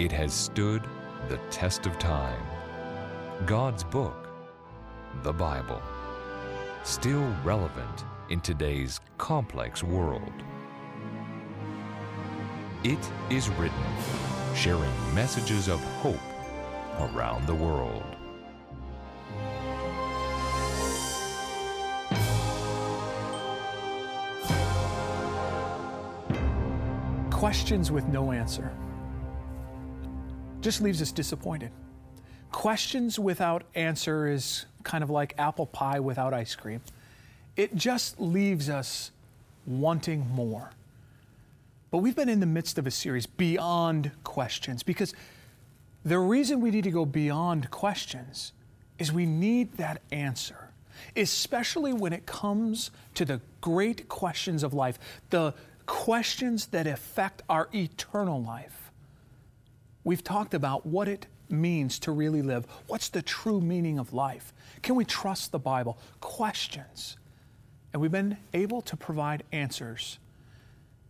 It has stood the test of time. God's book, the Bible, still relevant in today's complex world. It is written, sharing messages of hope around the world. Questions with no answer just leaves us disappointed. Questions without answer is kind of like apple pie without ice cream. It just leaves us wanting more. But we've been in the midst of a series, Beyond Questions, because the reason we need to go beyond questions is we need that answer, especially when it comes to the great questions of life, the questions that affect our eternal life. We've talked about what it means to really live. What's the true meaning of life? Can we trust the Bible? Questions. And we've been able to provide answers.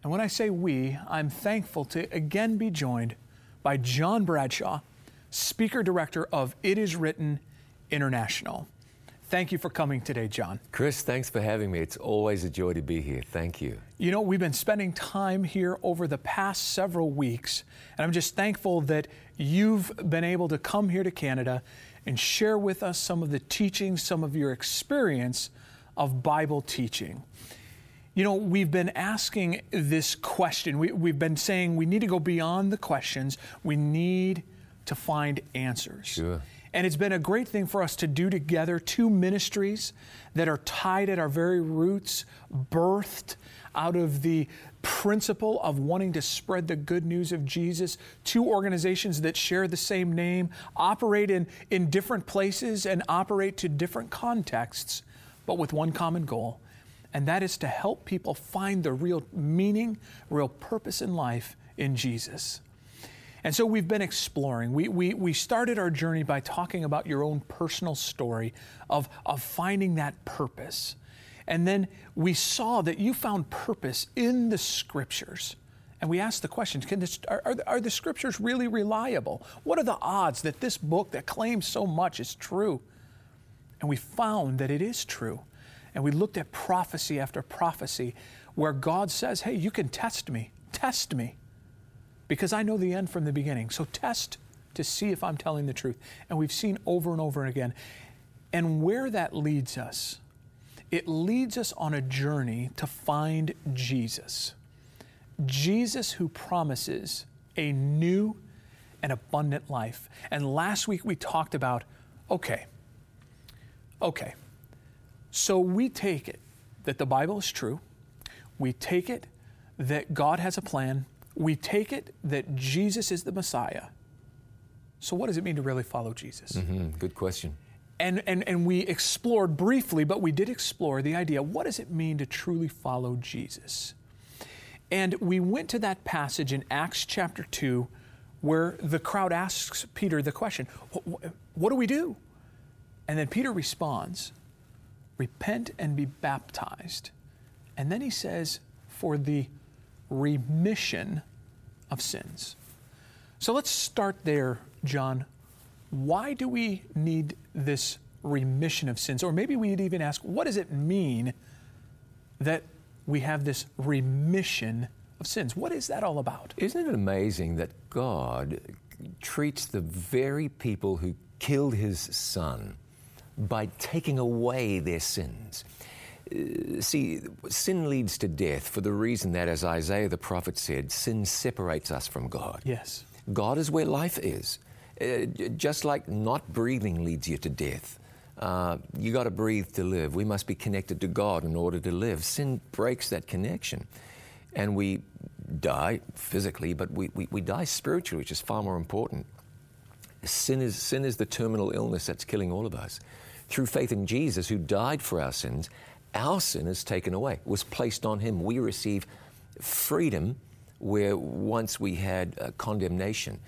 And when I say we, I'm thankful to again be joined by John Bradshaw, Speaker Director of It Is Written International. Thank you for coming today, John. Chris, thanks for having me. It's always a joy to be here. Thank you. You know, we've been spending time here over the past several weeks, and I'm just thankful that you've been able to come here to Canada and share with us some of the teachings, some of your experience of Bible teaching. You know, we've been asking this question. We, we've been saying we need to go beyond the questions, we need to find answers. Sure. And it's been a great thing for us to do together two ministries that are tied at our very roots, birthed out of the principle of wanting to spread the good news of Jesus. Two organizations that share the same name, operate in, in different places, and operate to different contexts, but with one common goal. And that is to help people find the real meaning, real purpose in life in Jesus. And so we've been exploring. We, we, we started our journey by talking about your own personal story of, of finding that purpose. And then we saw that you found purpose in the scriptures. And we asked the question can this, are, are, are the scriptures really reliable? What are the odds that this book that claims so much is true? And we found that it is true. And we looked at prophecy after prophecy where God says, hey, you can test me, test me because I know the end from the beginning. So test to see if I'm telling the truth. And we've seen over and over again. And where that leads us, it leads us on a journey to find Jesus. Jesus who promises a new and abundant life. And last week we talked about okay, okay, so we take it that the Bible is true, we take it that God has a plan, we take it that Jesus is the Messiah. So, what does it mean to really follow Jesus? Mm-hmm. Good question. And, and, and we explored briefly, but we did explore the idea what does it mean to truly follow Jesus? And we went to that passage in Acts chapter 2 where the crowd asks Peter the question, What, what do we do? And then Peter responds, Repent and be baptized. And then he says, For the remission of sins. So let's start there, John. Why do we need this remission of sins? Or maybe we'd even ask, what does it mean that we have this remission of sins? What is that all about? Isn't it amazing that God treats the very people who killed his son by taking away their sins? Uh, see, sin leads to death for the reason that, as Isaiah the prophet said, sin separates us from God. Yes. God is where life is. Uh, just like not breathing leads you to death. Uh, you got to breathe to live. We must be connected to God in order to live. Sin breaks that connection. And we die physically, but we, we, we die spiritually, which is far more important. Sin is, sin is the terminal illness that's killing all of us. Through faith in Jesus, who died for our sins, our sin is taken away, was placed on him. We receive freedom where once we had uh, condemnation.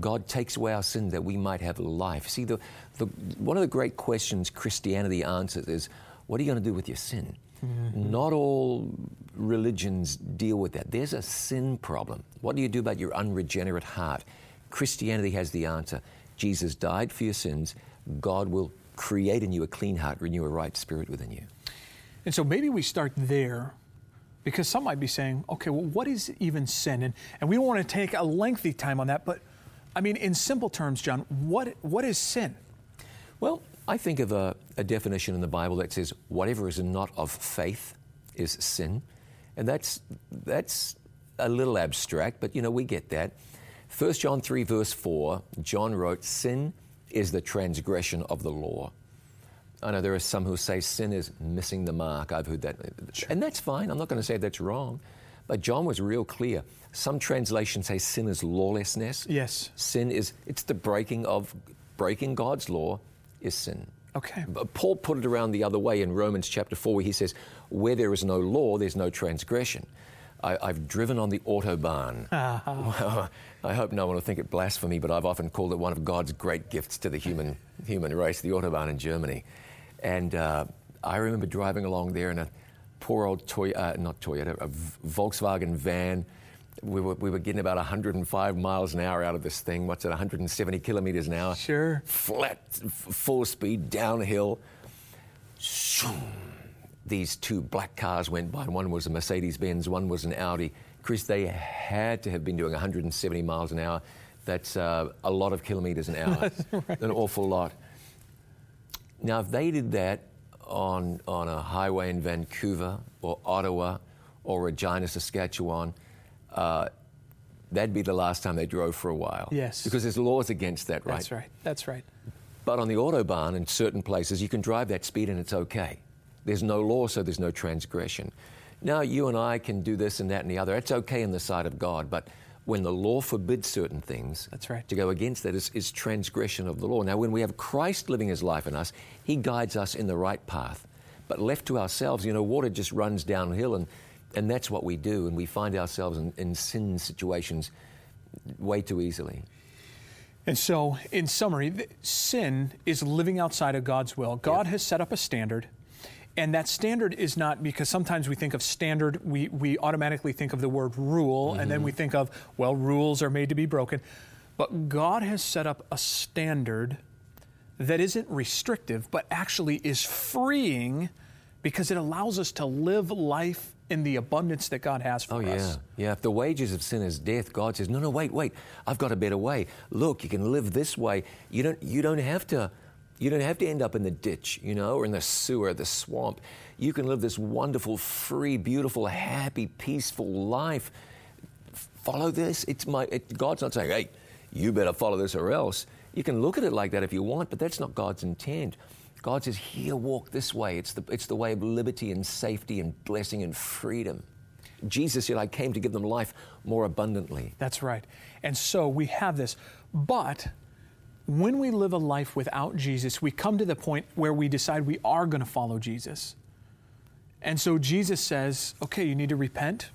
God takes away our sin that we might have life. See, the, the, one of the great questions Christianity answers is what are you going to do with your sin? Mm-hmm. Not all religions deal with that. There's a sin problem. What do you do about your unregenerate heart? Christianity has the answer. Jesus died for your sins. God will create in you a clean heart, renew a right spirit within you. And so maybe we start there because some might be saying, okay, well, what is even sin? And, and we don't want to take a lengthy time on that, but I mean, in simple terms, John, what, what is sin? Well, I think of a, a definition in the Bible that says, whatever is not of faith is sin. And that's, that's a little abstract, but you know, we get that. 1 John 3, verse 4, John wrote, Sin is the transgression of the law. I know there are some who say sin is missing the mark. I've heard that. Sure. And that's fine. I'm not going to say that's wrong. But John was real clear. Some translations say sin is lawlessness. Yes. Sin is, it's the breaking of, breaking God's law is sin. Okay. But Paul put it around the other way in Romans chapter 4, where he says, Where there is no law, there's no transgression. I, have driven on the Autobahn. Uh-huh. I hope no one will think it blasphemy, but I've often called it one of God's great gifts to the human, human race, the Autobahn in Germany. And uh, I remember driving along there in a poor old Toy, uh, not Toyota, a Volkswagen van. We were, we were getting about 105 miles an hour out of this thing. What's it, 170 kilometers an hour? Sure. Flat, f- full speed, downhill. Shoom. These two black cars went by. One was a Mercedes Benz, one was an Audi. Chris, they had to have been doing 170 miles an hour. That's uh, a lot of kilometers an hour, right. an awful lot. Now, if they did that on, on a highway in Vancouver or Ottawa or Regina, Saskatchewan, uh, that'd be the last time they drove for a while. Yes. Because there's laws against that, right? That's right. That's right. But on the Autobahn, in certain places, you can drive that speed and it's okay. There's no law, so there's no transgression. Now, you and I can do this and that and the other. It's okay in the sight of God, but when the law forbids certain things, that's right. To go against that is, is transgression of the law. Now, when we have Christ living His life in us, He guides us in the right path. But left to ourselves, you know, water just runs downhill, and and that's what we do, and we find ourselves in, in sin situations way too easily. And so, in summary, sin is living outside of God's will. God has set up a standard. And that standard is not because sometimes we think of standard, we, we automatically think of the word rule, mm-hmm. and then we mm-hmm. think of, well, rules are made to be broken. But God has set up a standard that isn't restrictive, but actually is freeing because it allows us to live life in the abundance that God has for us. oh, yeah. Yeah, if the wages of sin is death, God says, no, no, wait, wait, I've got a better way. Look, you can live this way. You don't, you don't have to you don't have to end up in the ditch, you know, or in the sewer, the swamp. You can live this wonderful, free, beautiful, happy, peaceful life. Follow this. It's my. It, God's not saying, "Hey, you better follow this or else." You can look at it like that if you want, but that's not God's intent. God says, "Here, walk this way. It's the it's the way of liberty and safety and blessing and freedom." Jesus said, "I came to give them life more abundantly." That's right. And so we have this, but when we live a life without Jesus, we come to the point where we decide we are going to follow Jesus. And so Jesus says, okay, you need to repent,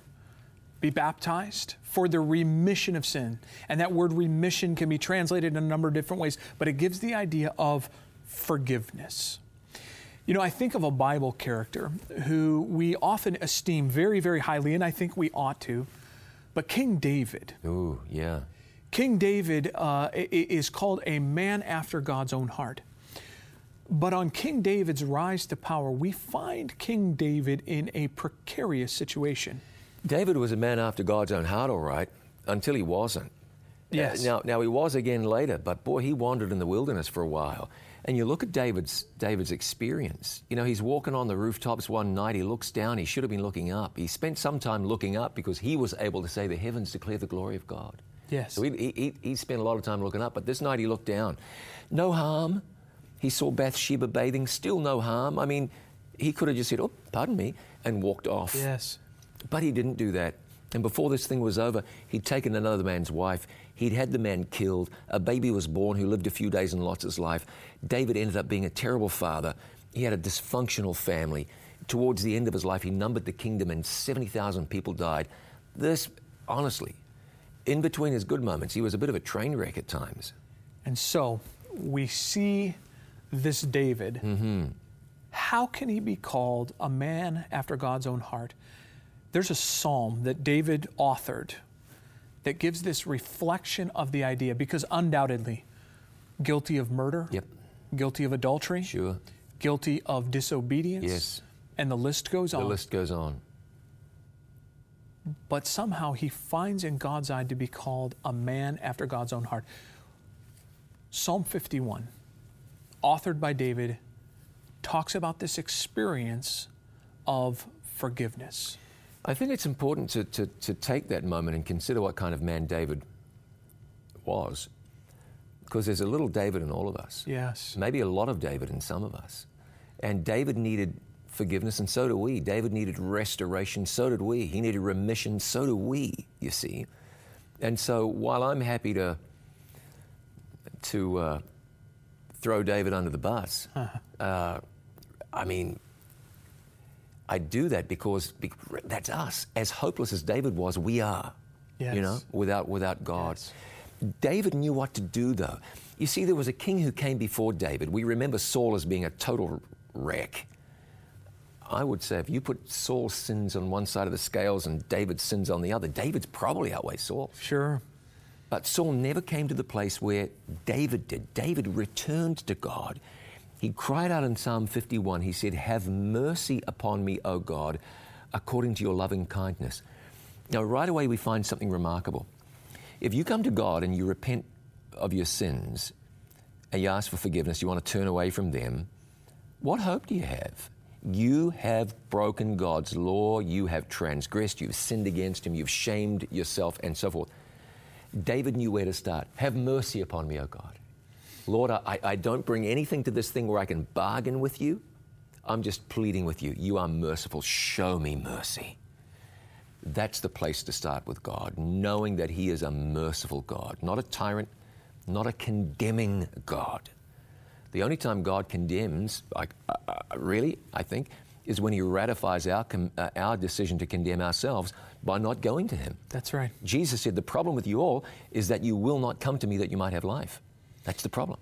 be baptized for the remission of sin. And that word remission can be translated in a number of different ways, but it gives the idea of forgiveness. You know, I think of a Bible character who we often esteem very, very highly, and I think we ought to, but King David. Ooh, yeah. King David uh, is called a man after God's own heart. But on King David's rise to power, we find King David in a precarious situation. David was a man after God's own heart, all right, until he wasn't. Yes. Uh, now, now he was again later, but boy, he wandered in the wilderness for a while. And you look at David's David's experience. You know, he's walking on the rooftops one night. He looks down. He should have been looking up. He spent some time looking up because he was able to say, "The heavens declare the glory of God." Yes. So he, he, he spent a lot of time looking up, but this night he looked down. No harm. He saw Bathsheba bathing, still no harm. I mean, he could have just said, oh, pardon me, and walked off. Yes. But he didn't do that. And before this thing was over, he'd taken another man's wife. He'd had the man killed. A baby was born who lived a few days in Lot's life. David ended up being a terrible father. He had a dysfunctional family. Towards the end of his life, he numbered the kingdom and 70,000 people died. This, honestly, in between his good moments, he was a bit of a train wreck at times. And so we see this David. Mm-hmm. How can he be called a man after God's own heart? There's a psalm that David authored that gives this reflection of the idea because undoubtedly guilty of murder, Yep. guilty of adultery, Sure. guilty of disobedience, Yes. and the list goes The on. The list goes on. But somehow he finds in God's eye to be called a man after God's own heart. Psalm 51, authored by David, talks about this experience of forgiveness. I think it's important to, to, to take that moment and consider what kind of man David was. Because there's a little David in all of us. Yes. Maybe a lot of David in some of us. And David needed forgiveness, and so do we. David needed restoration, so did we. He needed remission, so do we, you see. And so while I'm happy to, to uh, throw David under the bus, uh, I mean, I do that because bec- that's us. As hopeless as David was, we are. Yes. You know, without without God. Yes. David knew what to do, though. You see, there was a king who came before David. We remember Saul as being a total wreck. I would say if you put Saul's sins on one side of the scales and David's sins on the other, David's probably outweighs Saul. Sure. But Saul never came to the place where David did. David returned to God. He cried out in Psalm 51, he said, Have mercy upon me, O God, according to your loving kindness. Now, right away, we find something remarkable. If you come to God and you repent of your sins and you ask for forgiveness, you want to turn away from them, what hope do you have? You have broken God's law, you have transgressed, you've sinned against Him, you've shamed yourself, and so forth. David knew where to start. Have mercy upon me, O God. Lord, I, I don't bring anything to this thing where I can bargain with you. I'm just pleading with you. You are merciful. Show me mercy. That's the place to start with God, knowing that He is a merciful God, not a tyrant, not a condemning God. The only time God condemns, like, uh, uh, really, I think, is when He ratifies our, com- uh, our decision to condemn ourselves by not going to Him. That's right. Jesus said, The problem with you all is that you will not come to me that you might have life. That's the problem.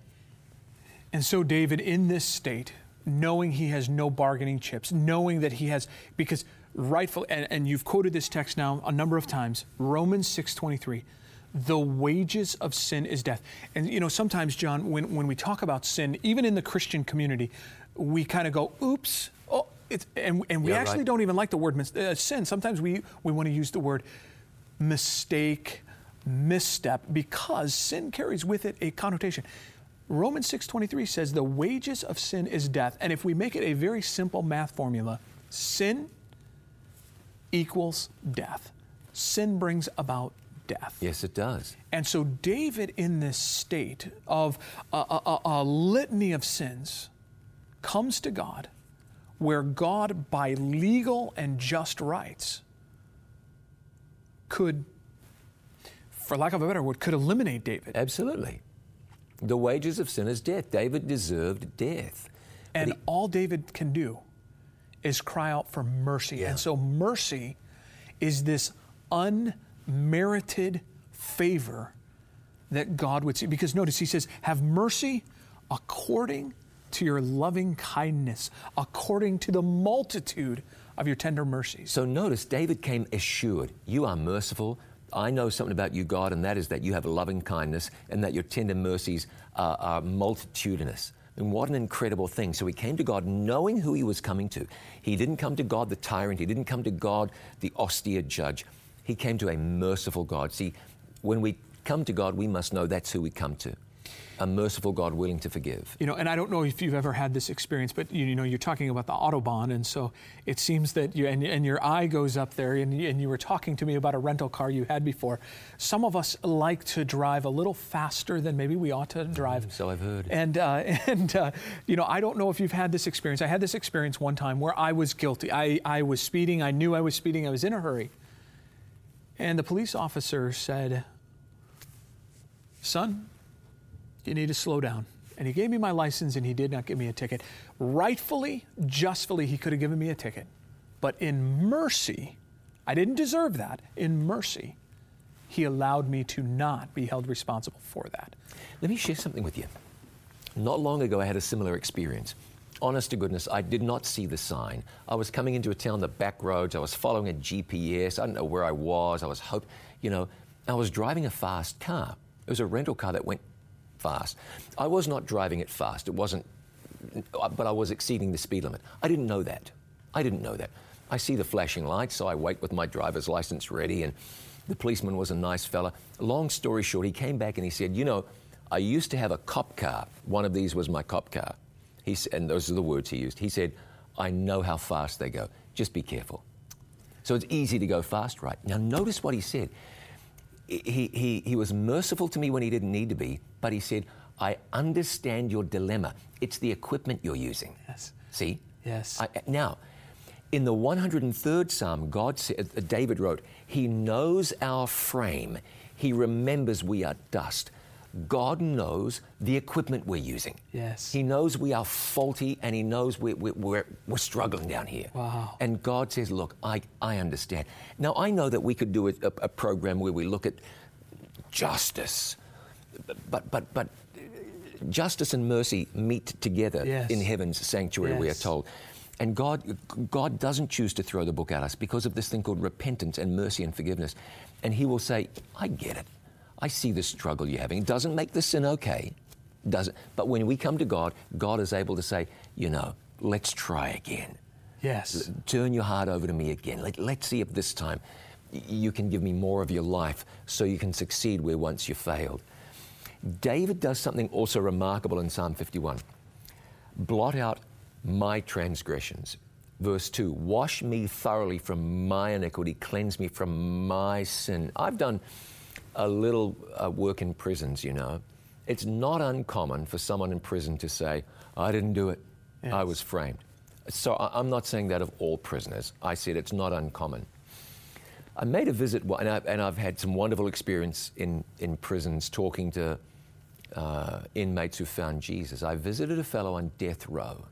And so, David, in this state, knowing he has no bargaining chips, knowing that he has, because rightful, and, and you've quoted this text now a number of times, Romans 6.23, the wages of sin is death. And, you know, sometimes, John, when, when we talk about sin, even in the Christian community, we kind of go, oops, oh, it's, and, and we Yeah, actually right. don't even like the word mis- uh, sin. Sometimes we, we want to use the word mistake, misstep, because sin carries with it a connotation. Romans 6:23 says the wages of sin is death. And if we make it a very simple math formula, sin equals death. Sin brings about death. Yes, it does. And so David in this state of a, a- a- a litany of sins comes to God where God by legal and just rights could for lack of a better word could eliminate David. Absolutely. The wages of sin is death. David deserved death. And he- all David can do is cry out for mercy. Yeah. And so mercy is this unmerited favor that God would see. Because notice he says, Have mercy according to your loving kindness, according to the multitude of your tender mercies. So notice David came assured, You are merciful. I know something about you, God, and that is that you have a loving kindness and that your tender mercies are, are multitudinous. And what an incredible thing. So he came to God knowing who he was coming to. He didn't come to God the tyrant, he didn't come to God the austere judge. He came to a merciful God. See, when we come to God, we must know that's who we come to a merciful God willing to forgive. You know, and I don't know if you've ever had this experience, but you, you know, you're talking about the Autobahn, and so it seems that you, and, and your eye goes up there, and, you- and you were talking to me about a rental car you had before. Some of us like to drive a little faster than maybe we ought to drive. So I've heard. And, uh, and uh, you know, I don't know if you've had this experience. I had this experience one time where I was guilty. I, I was speeding. I knew I was speeding. I was in a hurry. And the police officer said, Son, you need to slow down. And he gave me my license and he did not give me a ticket. Rightfully, justfully, he could have given me a ticket. But in mercy, I didn't deserve that. In mercy, he allowed me to not be held responsible for that. Let me share something with you. Not long ago, I had a similar experience. Honest to goodness, I did not see the sign. I was coming into a town, the back roads. I was following a GPS. I don't know where I was. I was hope, you know, I was driving a fast car. It was a rental car that went fast. I was not driving it fast. It wasn't, but I was exceeding the speed limit. I didn't know that. I didn't know that. I see the flashing lights, so I wait with my driver's license ready, and the policeman was a nice fella. Long story short, he came back and he said, You know, I used to have a cop car. One of these was my cop car. He, and those are the words he used. He said, I know how fast they go. Just be careful. So it's easy to go fast, right? Now, notice what he said. He, he, he was merciful to me when he didn't need to be, but he said, I understand your dilemma. It's the equipment you're using. Yes. See? Yes. I, now, in the 103rd Psalm, God said, uh, David wrote, He knows our frame. He remembers we are dust. God knows the equipment we're using. Yes. He knows we are faulty and He knows we're, we're, we're struggling down here. Wow. And God says, Look, I, I understand. Now, I know that we could do a, a, a program where we look at justice, but, but, but justice and mercy meet together Yes. in heaven's sanctuary, we are told. And God, God doesn't choose to throw the book at us because of this thing called repentance and mercy and forgiveness. And He will say, I get it. I see the struggle you're having. It doesn't make the sin okay. Doesn't. But when we come to God, God is able to say, you know, let's try again. Yes. Turn your heart over to me again. Let, let's see if this time you can give me more of your life so you can succeed where once you failed. David does something also remarkable in Psalm 51 blot out my transgressions. Verse 2 Wash me thoroughly from my iniquity, cleanse me from my sin. I've done a little uh, work in prisons, you know. It's not uncommon for someone in prison to say, I didn't do it, I was framed. So I- I'm not saying that of all prisoners. I said it's not uncommon. I made a visit, and, I, and I've had some wonderful experience in, in prisons talking to uh, inmates who found Jesus. I visited a fellow on death row.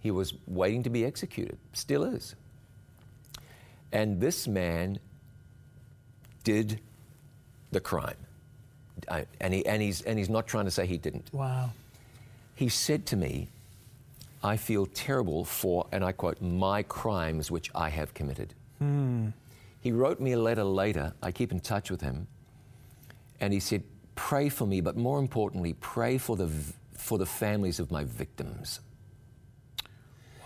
He was waiting to be executed, still is. And this man did the crime. I, and, he, and, he's, and he's not trying to say he didn't. Wow. He said to me, I feel terrible for, and I quote, my crimes which I have committed. Hmm. He wrote me a letter later. I keep in touch with him. And he said, Pray for me, but more importantly, pray for the, for the families of my victims.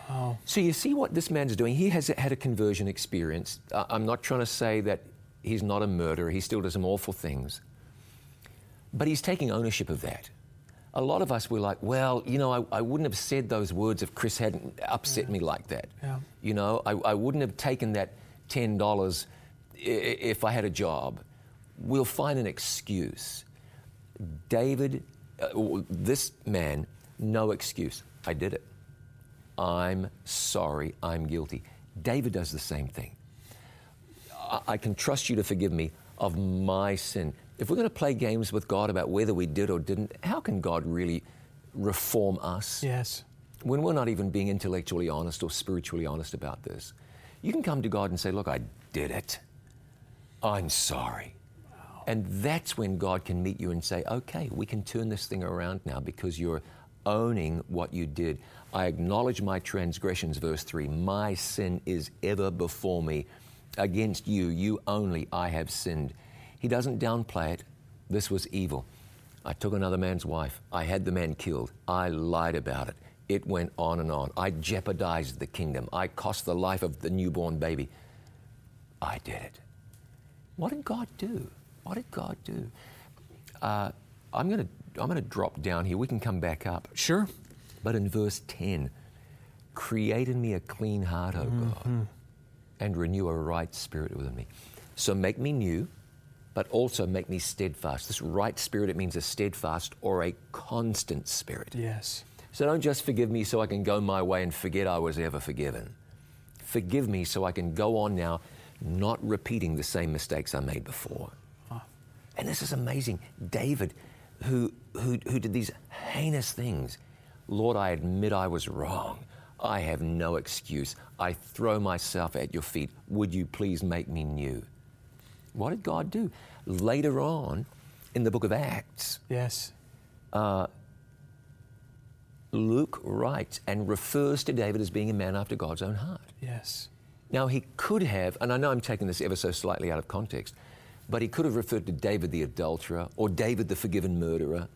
Wow. So you see what this man's doing. He has had a conversion experience. I'm not trying to say that he's not a murderer, he still does some awful things. But he's taking ownership of that. A lot of us were like, well, you know, I, I wouldn't have said those words if Chris hadn't upset me like that. Yeah. You know, I, I wouldn't have taken that $10 if I had a job. We'll find an excuse. David, uh, this man, no excuse. I did it. I'm sorry, I'm guilty. David does the same thing. I, can trust you to forgive me of my sin. If we're going to play games with God about whether we did or didn't, how can God really reform us Yes. when we're not even being intellectually honest or spiritually honest about this? You can come to God and say, Look, I did it. I'm sorry. And that's when God can meet you and say, okay, we can turn this thing around now because you're owning what you did. I acknowledge my transgressions, verse 3. My sin is ever before me. Against you, you only, I have sinned. He doesn't downplay it. This was evil. I took another man's wife. I had the man killed. I lied about it. It went on and on. I jeopardized the kingdom. I cost the life of the newborn baby. I did it. What did God do? What did God do? Uh, I'm going to I'm going to drop down here. We can come back up. Sure. But in verse 10, create in me a clean heart, O God, and renew a right spirit within me. So make me new, but also make me steadfast. This right spirit, it means a steadfast or a constant spirit. Yes. So don't just forgive me so I can go my way and forget I was ever forgiven. Forgive me so I can go on now, not repeating the same mistakes I made before. Ah. And this is amazing. David, who, who, who did these heinous things, Lord, I admit I was wrong. I have no excuse. I throw myself at your feet. Would you please make me new? What did God do? Later on in the book of Acts, Yes. Uh, Luke writes and refers to David as being a man after God's own heart. Yes. Now, he could have, and I know I'm taking this ever so slightly out of context, but he could have referred to David the adulterer, or David the forgiven murderer,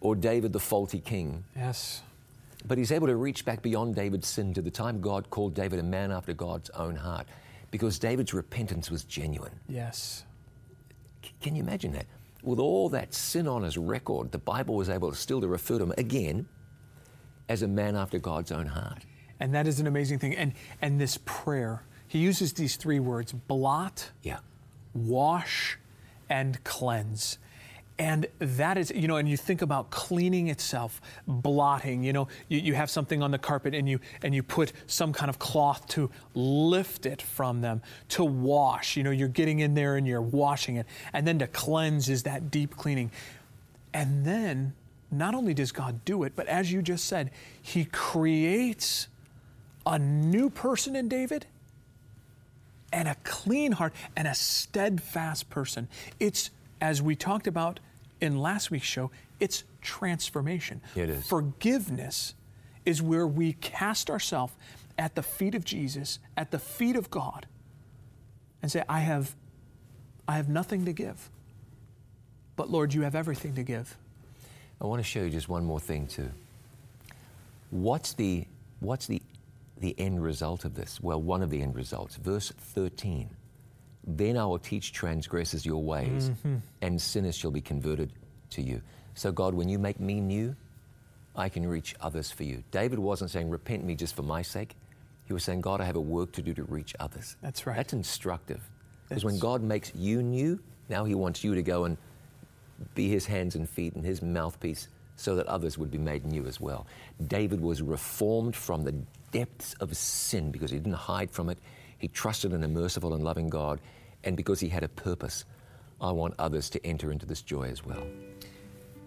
or David the faulty king. Yes. But he's able to reach back beyond David's sin to the time God called David a man after God's own heart, because David's repentance was genuine. Yes. C- Can you imagine that? With all that sin on his record, the Bible was able still to refer to him again as a man after God's own heart. And that is an amazing thing. And and this prayer, he uses these three words: blot, Yeah. wash, and cleanse. And that is, you know, and you think about cleaning itself, blotting, you know, you, you have something on the carpet and you and you put some kind of cloth to lift it from them, to wash, you know, you're getting in there and you're washing it. And then to cleanse is that deep cleaning. And then not only does God do it, but as you just said, He creates a new person in David and a clean heart and a steadfast person. It's, as we talked about in last week's show, it's transformation. It is. Forgiveness is where we cast ourselves at the feet of Jesus, at the feet of God, and say, I have, I have nothing to give. But Lord, you have everything to give. I want to show you just one more thing too. What's the what's the the end result of this? Well, one of the end results, verse 13. Then I will teach transgressors your ways, mm-hmm. and sinners shall be converted to you. So, God, when you make me new, I can reach others for you. David wasn't saying, Repent me just for my sake. He was saying, God, I have a work to do to reach others. That's right. That's instructive. Because when God makes you new, now He wants you to go and be his hands and feet and his mouthpiece so that others would be made new as well. David was reformed from the depths of sin because he didn't hide from it. He trusted in a merciful and loving God, and because he had a purpose. I want others to enter into this joy as well.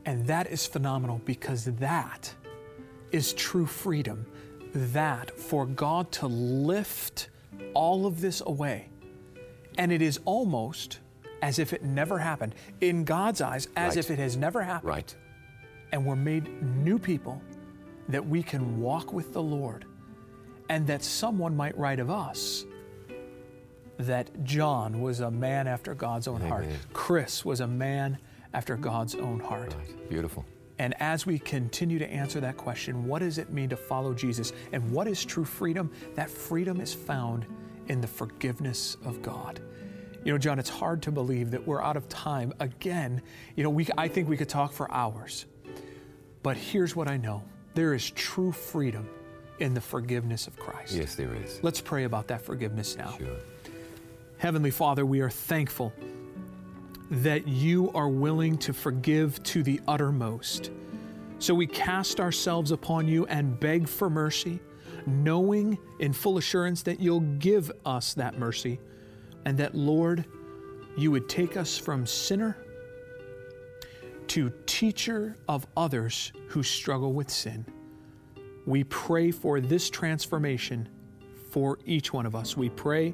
And that is phenomenal because that is true freedom. That for God to lift all of this away. And it is almost as if it never happened. In God's eyes, as Right. if it has never happened. Right. And we're made new people that we can walk with the Lord. And that someone might write of us that John was a man after God's own heart. Chris was a man after God's own heart. Right. Beautiful. And as we continue to answer that question, what does it mean to follow Jesus? And what is true freedom? That freedom is found in the forgiveness of God. You know, John, it's hard to believe that we're out of time again. You know, we, I think we could talk for hours. But here's what I know there is true freedom in the forgiveness of Christ. Yes, there is. Let's pray about that forgiveness now. Sure. Heavenly Father, we are thankful that you are willing to forgive to the uttermost. So we cast ourselves upon you and beg for mercy, knowing in full assurance that you'll give us that mercy, and that, Lord, you would take us from sinner to teacher of others who struggle with sin. We pray for this transformation for each one of us. We pray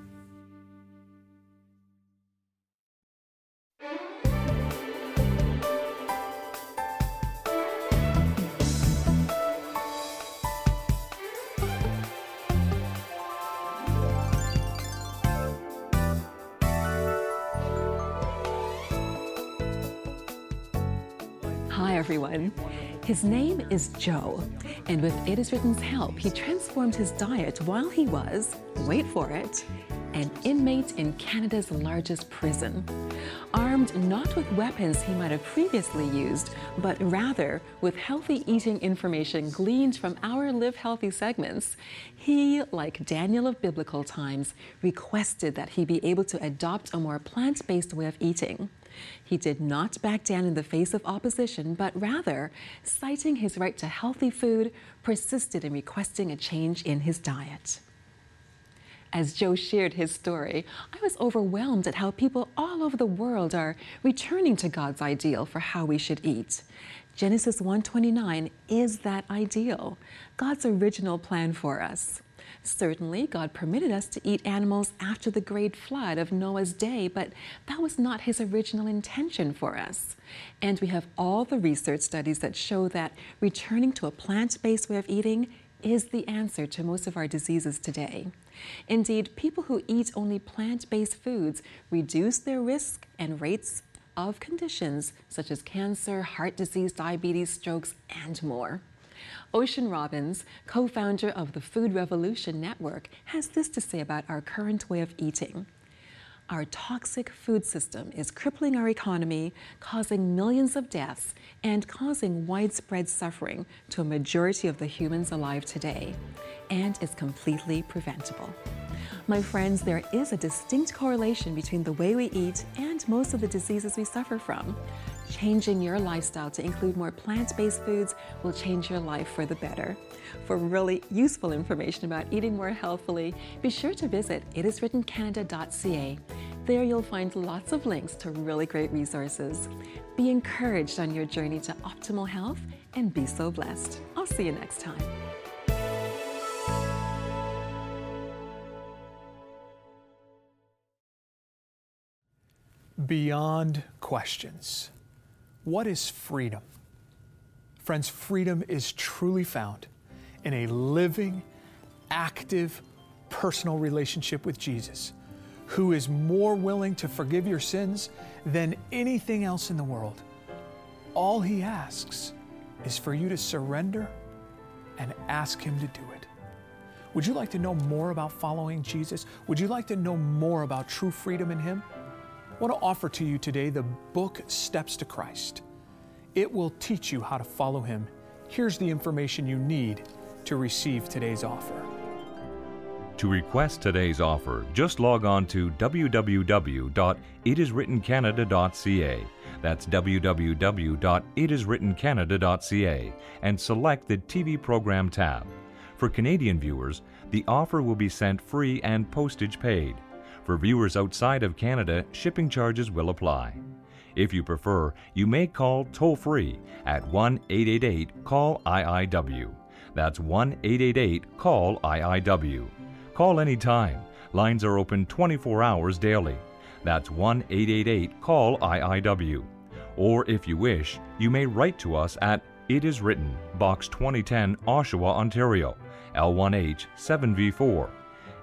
His name is Joe, and with It Is Written's help, he transformed his diet while he was, wait for it, an inmate in Canada's largest prison. Armed not with weapons he might have previously used, but rather with healthy eating information gleaned from our Live Healthy segments, he, like Daniel of biblical times, requested that he be able to adopt a more plant based way of eating. He did not back down in the face of opposition, but rather, citing his right to healthy food, persisted in requesting a change in his diet. As Joe shared his story, I was overwhelmed at how people all over the world are returning to God's ideal for how we should eat. Genesis 1:29 is that ideal, God's original plan for us. Certainly, God permitted us to eat animals after the great flood of Noah's day, but that was not his original intention for us. And we have all the research studies that show that returning to a plant based way of eating is the answer to most of our diseases today. Indeed, people who eat only plant based foods reduce their risk and rates of conditions such as cancer, heart disease, diabetes, strokes, and more. Ocean Robbins, co founder of the Food Revolution Network, has this to say about our current way of eating. Our toxic food system is crippling our economy, causing millions of deaths, and causing widespread suffering to a majority of the humans alive today, and is completely preventable. My friends, there is a distinct correlation between the way we eat and most of the diseases we suffer from. Changing your lifestyle to include more plant based foods will change your life for the better. For really useful information about eating more healthfully, be sure to visit itiswrittencanada.ca. There you'll find lots of links to really great resources. Be encouraged on your journey to optimal health and be so blessed. I'll see you next time. Beyond questions. What is freedom? Friends, freedom is truly found in a living, active, personal relationship with Jesus, who is more willing to forgive your sins than anything else in the world. All he asks is for you to surrender and ask him to do it. Would you like to know more about following Jesus? Would you like to know more about true freedom in him? Want to offer to you today the book Steps to Christ. It will teach you how to follow him. Here's the information you need to receive today's offer. To request today's offer, just log on to www.itiswrittencanada.ca. That's www.itiswrittencanada.ca and select the TV program tab. For Canadian viewers, the offer will be sent free and postage paid. For viewers outside of Canada, shipping charges will apply. If you prefer, you may call toll free at 1 888 CALL IIW. That's 1 888 CALL IIW. Call anytime. Lines are open 24 hours daily. That's 1 888 CALL IIW. Or if you wish, you may write to us at It Is Written, Box 2010, Oshawa, Ontario, L1H 7V4.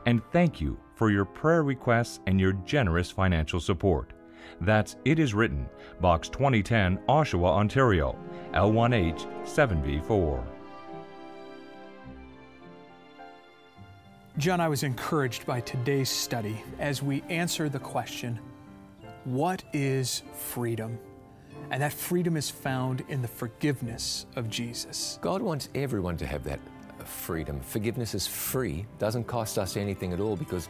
And thank you for your prayer requests and your generous financial support. That's It Is Written, Box 2010, Oshawa, Ontario, L1H 7V4. John, I was encouraged by today's study as we answer the question what is freedom? And that freedom is found in the forgiveness of Jesus. God wants everyone to have that freedom. Forgiveness is free, doesn't cost us anything at all because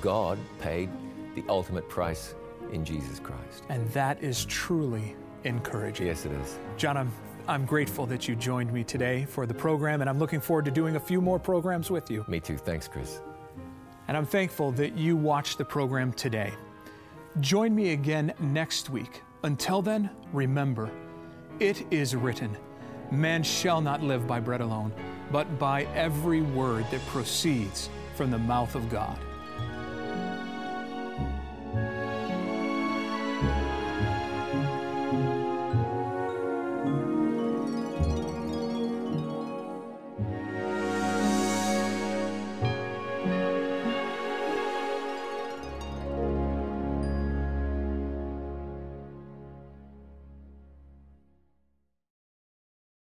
God paid the ultimate price in Jesus Christ. And that is truly encouraging. Yes, it is. John, I'm, I'm grateful that you joined me today for the program, and I'm looking forward to doing a few more programs with you. Me too. Thanks, Chris. And I'm thankful that you watched the program today. Join me again next week. Until then, remember, it is written, Man shall not live by bread alone, but by every word that proceeds from the mouth of God.